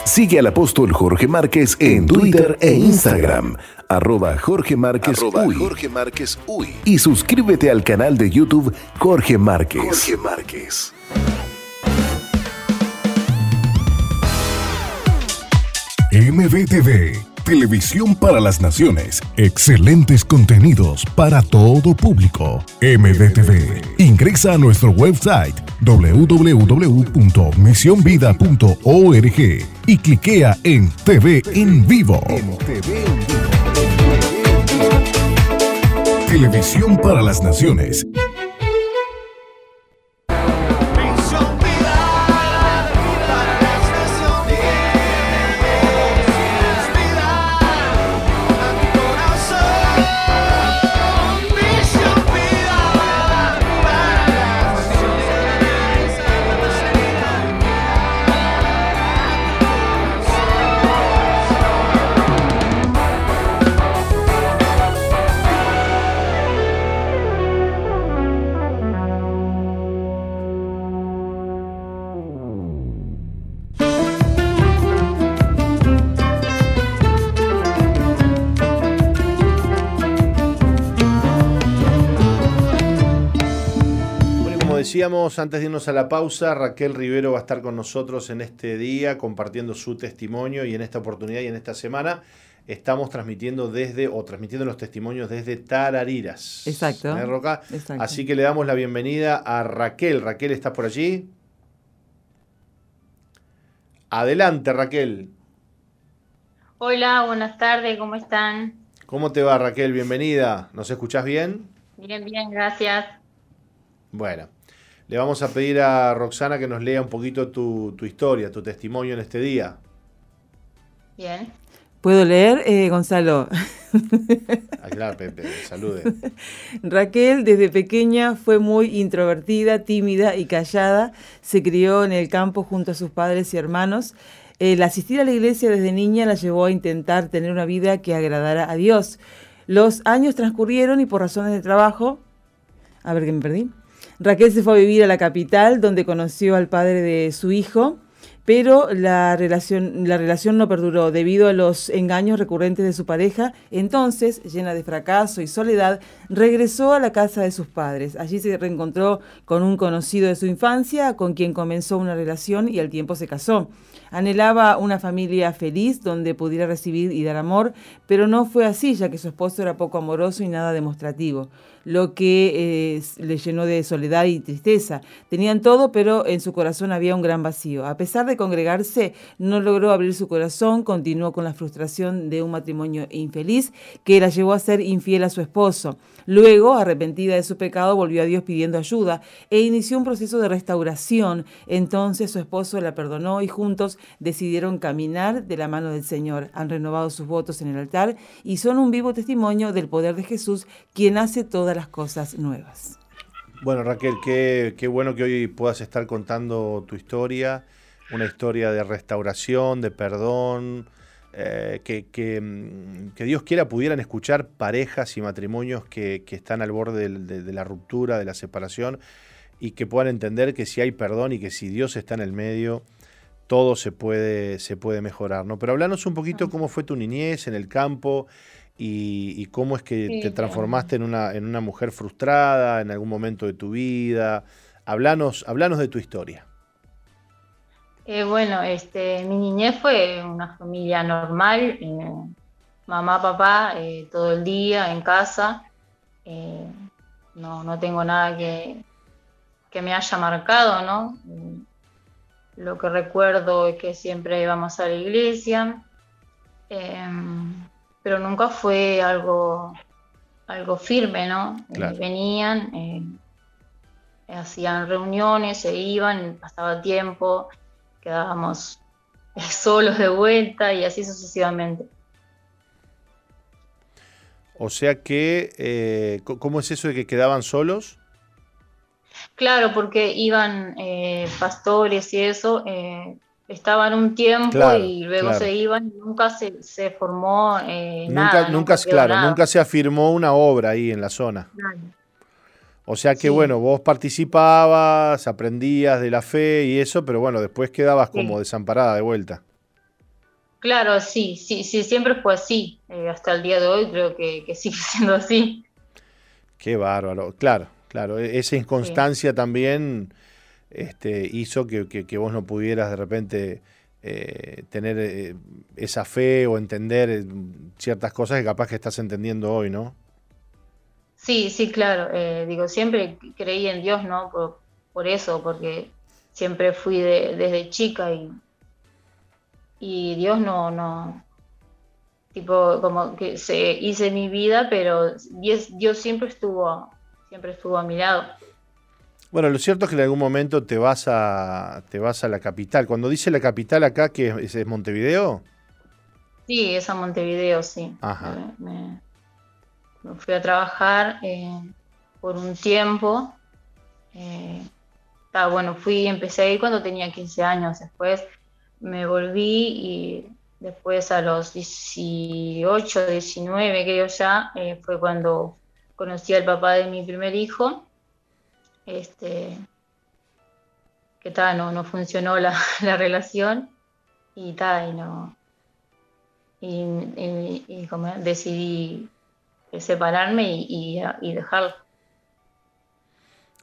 Sigue al apóstol Jorge Márquez en Twitter e Instagram, arroba Jorge Márquez, Jorge Márquez Uy. Y suscríbete al canal de YouTube Jorge Márquez. Jorge Márquez. MBTV Televisión para las Naciones. Excelentes contenidos para todo público. MDTV. Ingresa a nuestro website www.misionvida.org y cliquea en TV en vivo. Televisión para las Naciones. Decíamos antes de irnos a la pausa, Raquel Rivero va a estar con nosotros en este día compartiendo su testimonio y en esta oportunidad y en esta semana estamos transmitiendo desde o transmitiendo los testimonios desde Tarariras. Exacto. ¿Eh, Roca? Así que le damos la bienvenida a Raquel. Raquel, ¿estás por allí? Adelante, Raquel. Hola, buenas tardes, ¿cómo están? ¿Cómo te va, Raquel? Bienvenida. ¿Nos escuchás bien? Bien, bien, gracias. Bueno, le vamos a pedir a Roxana que nos lea un poquito tu, historia, tu testimonio en este día. Bien. ¿Puedo leer, eh, Gonzalo? Ah, claro, Pepe, salude. Raquel desde pequeña fue muy introvertida, tímida y callada. Se crió en el campo junto a sus padres y hermanos. El asistir a la iglesia desde niña la llevó a intentar tener una vida que agradara a Dios. Los años transcurrieron y por razones de trabajo... A ver, ¿qué me perdí? Raquel se fue a vivir a la capital, donde conoció al padre de su hijo, pero la relación, la relación no perduró debido a los engaños recurrentes de su pareja. Entonces, llena de fracaso y soledad, regresó a la casa de sus padres. Allí se reencontró con un conocido de su infancia, con quien comenzó una relación y al tiempo se casó. Anhelaba una familia feliz donde pudiera recibir y dar amor, pero no fue así, ya que su esposo era poco amoroso y nada demostrativo lo que eh, le llenó de soledad y tristeza. Tenían todo, pero en su corazón había un gran vacío. A pesar de congregarse, no logró abrir su corazón, continuó con la frustración de un matrimonio infeliz que la llevó a ser infiel a su esposo. Luego, arrepentida de su pecado, volvió a Dios pidiendo ayuda e inició un proceso de restauración. Entonces su esposo la perdonó y juntos decidieron caminar de la mano del Señor. Han renovado sus votos en el altar y son un vivo testimonio del poder de Jesús, quien hace todas las cosas nuevas. Bueno, Raquel, qué, qué bueno que hoy puedas estar contando tu historia, una historia de restauración, de perdón, eh, que, mm, que, Dios quiera pudieran escuchar parejas y matrimonios que, están al borde de, la ruptura, de la separación, y que puedan entender que si hay perdón y que si Dios está en el medio, todo se puede, se puede mejorar. ¿no? Pero hablanos un poquito cómo fue tu niñez en el campo y, cómo es que te transformaste en una, en una mujer frustrada en algún momento de tu vida. Hablanos, hablanos de tu historia. Eh, bueno, este, mi niñez fue una familia normal, eh, mamá, papá, eh, todo el día en casa. no, no tengo nada que, que me haya marcado, ¿no? Lo que recuerdo es que siempre íbamos a la iglesia, pero nunca fue algo, algo firme, ¿no? venían, hacían reuniones, se iban, pasaba tiempo, quedábamos solos de vuelta y así sucesivamente. O sea que, eh, ¿cómo es eso de que quedaban solos? Claro, porque iban eh, pastores y eso, eh, estaban un tiempo y luego se iban y nunca se, formó nunca, nada. Nunca, claro, nunca se afirmó una obra ahí en la zona. O sea que, bueno, vos participabas, aprendías de la fe y eso, pero bueno, después quedabas como desamparada de vuelta. Claro, sí, sí, sí, siempre fue así. Eh, hasta el día de hoy creo que, sigue siendo así. Qué bárbaro, claro, claro. E-, esa inconstancia también este, hizo que, vos no pudieras de repente eh, tener eh, esa fe o entender ciertas cosas que capaz que estás entendiendo hoy, ¿no? Sí, sí, claro. digo, siempre creí en Dios, ¿no? Por, eso, porque siempre fui desde chica y y Dios no, no, tipo, como que se hice mi vida, pero Dios, Dios siempre estuvo, siempre estuvo a mi lado. Bueno, lo cierto es que en algún momento te vas a, te vas a la capital. Cuando dice la capital acá, que es, Montevideo? Sí, es a Montevideo, sí. Ajá. Me, fui a trabajar eh, por un tiempo. Eh, bueno, fui, empecé ahí cuando tenía 15 años. Después me volví y después a los 18, 19 que yo ya, eh, fue cuando conocí al papá de mi primer hijo, este, que no, no funcionó la, relación y y no, y, como decidí separarme y, y dejarlo.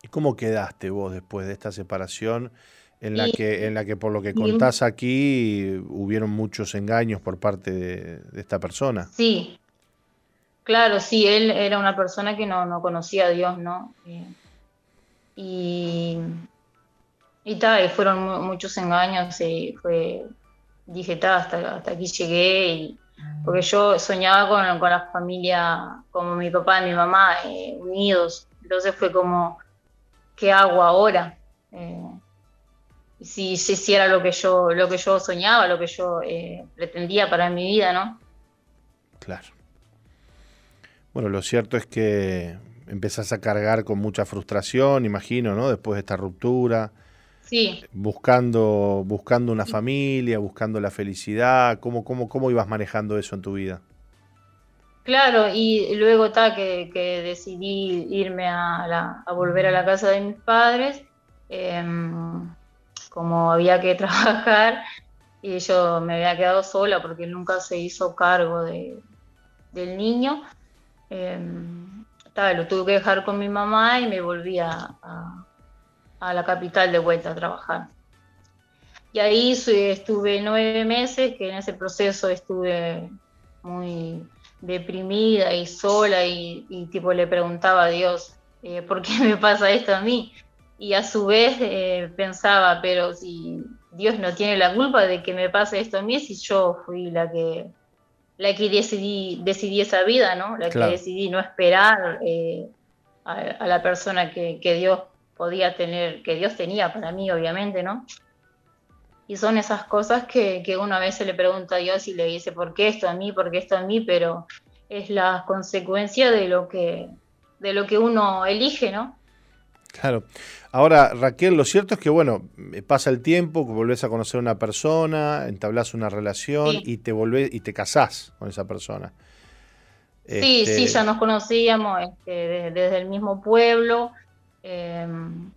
¿Y cómo quedaste vos después de esta separación? en la, que, en la que por lo que contás aquí hubieron muchos engaños por parte de, esta persona. Sí, claro, sí, él era una persona que no, conocía a Dios, ¿no? Eh, y, y tal, fueron muchos engaños y fue, dije, hasta, hasta aquí llegué, y, porque yo soñaba con, con la familia, como mi papá y mi mamá, eh, unidos, entonces fue como, ¿qué hago ahora? Eh, si, si, era lo que yo, lo que yo soñaba, lo que yo eh, pretendía para mi vida, ¿no? Claro. Bueno, lo cierto es que empezás a cargar con mucha frustración, imagino, ¿no? Después de esta ruptura. Sí. Buscando, buscando una familia, buscando la felicidad. ¿Cómo, cómo, cómo ibas manejando eso en tu vida? Claro, y luego está que, decidí irme a, a, volver a la casa de mis padres. Em, como había que trabajar y yo me había quedado sola porque nunca se hizo cargo de, del niño. Lo tuve que dejar con mi mamá y me volví a, a, la capital de vuelta a trabajar. Y ahí estuve nueve meses, que en ese proceso estuve muy deprimida y sola y, tipo le preguntaba a Dios, eh, ¿por qué me pasa esto a mí? y a su vez eh, pensaba, pero si Dios no tiene la culpa de que me pase esto a mí, si yo fui la que la que decidí, decidí esa vida, ¿no? La que decidí no esperar eh, a, la persona que, Dios podía tener, que Dios tenía para mí, obviamente, ¿no? Y son esas cosas que, que uno a veces le pregunta a Dios y le dice, ¿por qué esto a mí? ¿Por qué esto a mí? Pero es la consecuencia de lo que, de lo que uno elige, ¿no? Claro. Ahora, Raquel, lo cierto es que, bueno, pasa el tiempo, volvés a conocer a una persona, entablas una relación y te volvés y te casás con esa persona. Sí, sí, este ya nos conocíamos este, desde, el mismo pueblo. Em,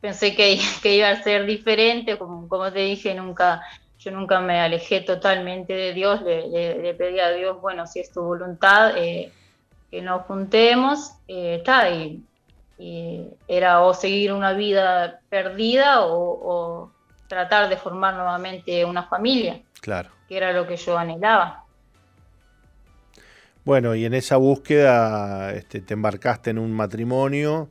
pensé que, iba a ser diferente, como, como, te dije, nunca, yo nunca me alejé totalmente de Dios, le, pedí a Dios, bueno, si es tu voluntad, eh, que nos juntemos, eh, está, y era o seguir una vida perdida o, tratar de formar nuevamente una familia. Claro. Que era lo que yo anhelaba. Bueno, y en esa búsqueda este, te embarcaste en un matrimonio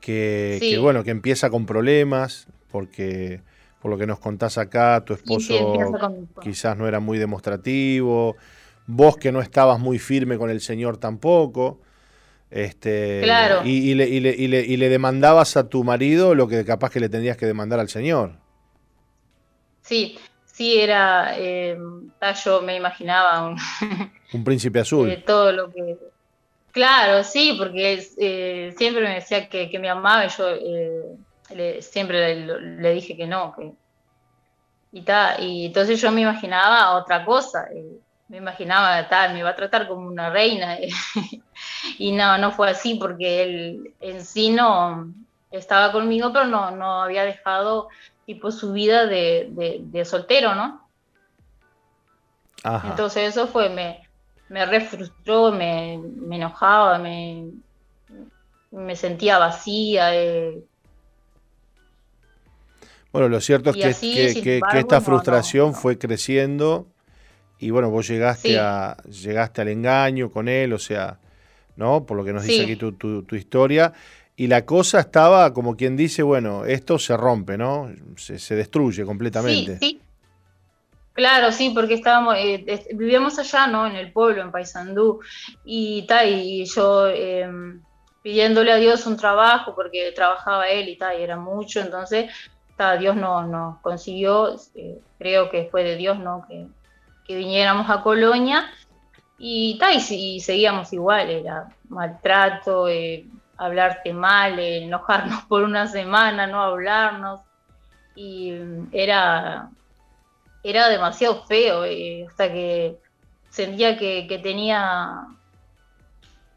que, bueno, que empieza con problemas, porque por lo que nos contás acá, tu esposo quizás no era muy demostrativo, vos que no estabas muy firme con el Señor tampoco. Este, claro. y, le, y, le, y, le, demandabas a tu marido lo que capaz que le tendrías que demandar al Señor. Sí, sí, era. Eh, yo me imaginaba un. un príncipe azul. Eh, todo lo que. Claro, sí, porque eh, siempre me decía que, me amaba y yo eh, siempre le, dije que no. Que, y, ta, y entonces yo me imaginaba otra cosa me imaginaba, tal, me iba a tratar como una reina. y no, no fue así porque él en sí no estaba conmigo, pero no, no había dejado tipo su vida de, soltero, ¿no? Entonces eso fue, me, me refrustró, me, me enojaba, me, me sentía vacía. Eh. Bueno, lo cierto es que, que, esta frustración fue creciendo y bueno, vos llegaste, a, llegaste al engaño con él, o sea, ¿no? Por lo que nos dice aquí tu, tu, historia. Y la cosa estaba, como quien dice, bueno, esto se rompe, ¿no? Se, destruye completamente. Sí, sí. Claro, sí, porque estábamos, eh, vivíamos allá, ¿no? En el pueblo, en Paysandú, y tal, y yo em, pidiéndole a Dios un trabajo, porque trabajaba él y tal, y era mucho, entonces, ta, Dios nos no consiguió, eh, creo que fue de Dios, ¿no? Que, viniéramos a Colonia y, y, seguíamos igual, era maltrato, eh, hablarte mal, enojarnos por una semana, no hablarnos, y mm, era, era demasiado feo, eh, hasta que sentía que, tenía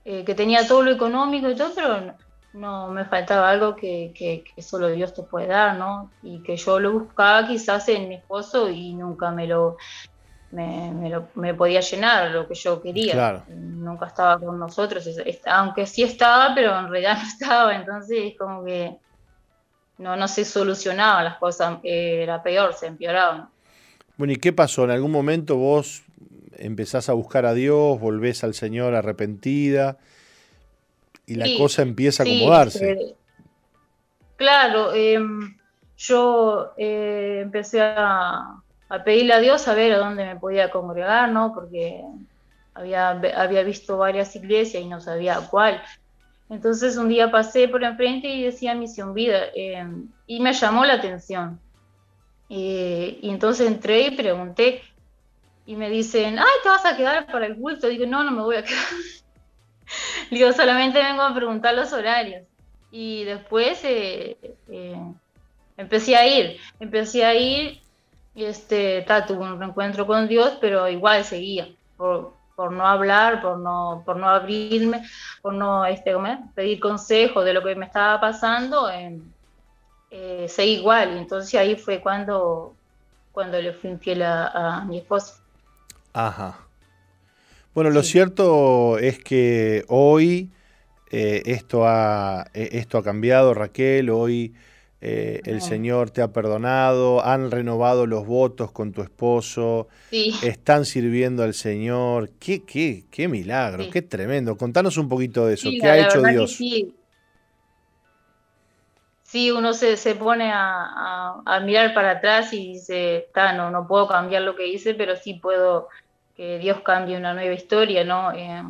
eh, que tenía todo lo económico y todo, pero no, me faltaba algo que, que, solo Dios te puede dar, ¿no? Y que yo lo buscaba quizás en mi esposo y nunca me lo, me, podía llenar lo que yo quería. Nunca estaba con nosotros, aunque sí estaba, pero en realidad no estaba, entonces es como que no, no se solucionaban las cosas, era peor, se empeoraban. Bueno, ¿y qué pasó? ¿En algún momento vos empezás a buscar a Dios, volvés al Señor arrepentida y la cosa empieza a acomodarse? Eh, claro, em, yo eh, empecé a, a pedirle a Dios a ver a dónde me podía congregar, ¿no? Porque había, había visto varias iglesias y no sabía cuál. Entonces un día pasé por enfrente y decía Misión Vida em, y me llamó la atención. y entonces entré y pregunté y me dicen, ay, ¿te vas a quedar para el culto? Digo, no, no me voy a quedar. Digo, solamente vengo a preguntar los horarios. Y después eh, eh, empecé a ir, empecé a ir este, ta, tuve un reencuentro con Dios, pero igual seguía, por, por no hablar, por no, por no abrirme, por no este, pedir consejo de lo que me estaba pasando, eh, seguí igual. Y entonces ahí fue cuando, cuando le fui infiel a, mi esposa. Ajá. Bueno, lo cierto es que hoy eh, esto, ha, eh, esto ha cambiado, Raquel, hoy eh, el Señor te ha perdonado, han renovado los votos con tu esposo, están sirviendo al Señor. Qué, qué, qué milagro, qué tremendo. Contanos un poquito de eso. ¿Qué ha hecho Dios? Sí. uno se, se pone a, mirar para atrás y dice, no, no puedo cambiar lo que hice, pero sí puedo que Dios cambie una nueva historia, ¿no? Eh,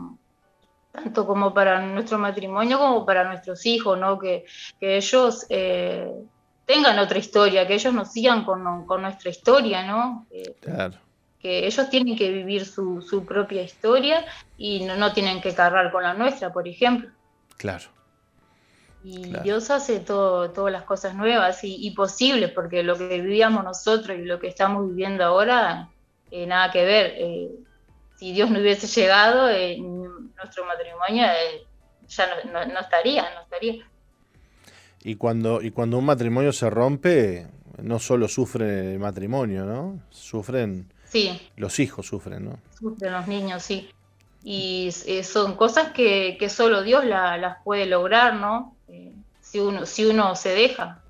tanto como para nuestro matrimonio como para nuestros hijos, ¿no? Que, ellos eh, tengan otra historia, que ellos nos sigan con, nuestra historia, ¿no? claro. Que ellos tienen que vivir su, propia historia y no, tienen que cargar con la nuestra, por ejemplo. Claro. Y Dios hace todo, todas las cosas nuevas y, posibles, porque lo que vivíamos nosotros y lo que estamos viviendo ahora, eh, nada que ver. Eh, si Dios no hubiese llegado, eh, nuestro matrimonio eh, ya no, estaría, no estaría. Y cuando, y cuando un matrimonio se rompe, no solo sufre el matrimonio, ¿no? Sufren, sí. los hijos sufren, ¿no? Sufren los niños, sí. Y eh, son cosas que, que solo Dios las puede lograr, ¿no? si, uno, si uno se deja.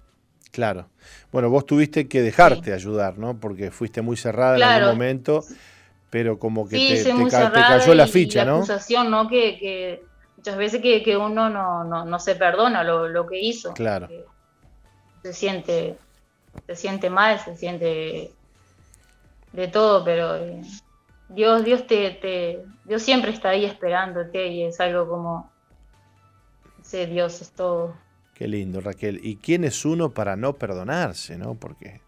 Claro. Bueno, vos tuviste que dejarte ayudar, ¿no? Porque fuiste muy cerrada en algún momento pero como que te, cayó la ficha, la ¿no? acusación, ¿no? Que, muchas veces que, uno no, se perdona lo, que hizo. Claro. Se siente, se siente mal, se siente de todo, pero eh, Dios, Dios te, Dios siempre está ahí esperándote y es algo como ese Dios es todo. Qué lindo, Raquel. ¿Y quién es uno para no perdonarse, no? Porque...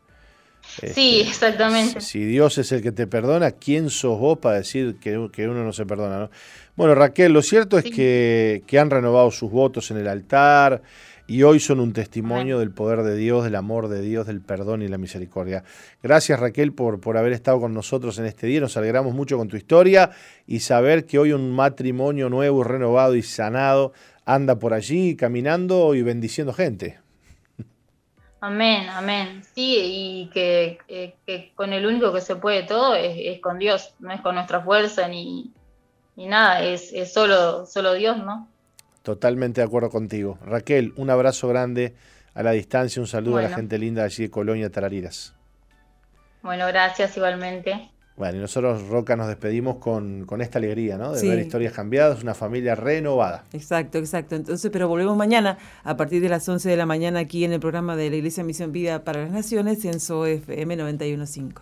sí, este, exactamente. Si Dios es el que te perdona, ¿quién sos vos para decir que, uno no se perdona? ¿no? Bueno, Raquel, lo cierto es que, que, han renovado sus votos en el altar, y hoy son un testimonio del poder de Dios, del amor de Dios, del perdón y la misericordia. Gracias Raquel por, por haber estado con nosotros en este día, nos alegramos mucho con tu historia y saber que hoy un matrimonio nuevo, renovado y sanado anda por allí caminando y bendiciendo gente. Amén, amén. Sí, y que, con el único que se puede todo es, con Dios, no es con nuestra fuerza ni, nada, es, es solo, solo Dios, ¿no? Totalmente de acuerdo contigo. Raquel, un abrazo grande a la distancia, un saludo a la gente linda allí de Colonia, Tarariras. Bueno, gracias igualmente. Bueno, y nosotros, Roca, nos despedimos con, esta alegría, ¿no? De ver historias cambiadas, una familia renovada. Exacto, exacto. Entonces, pero volvemos mañana a partir de las 11 de la mañana aquí en el programa de la Iglesia Misión Vida para las Naciones en SOFM 915.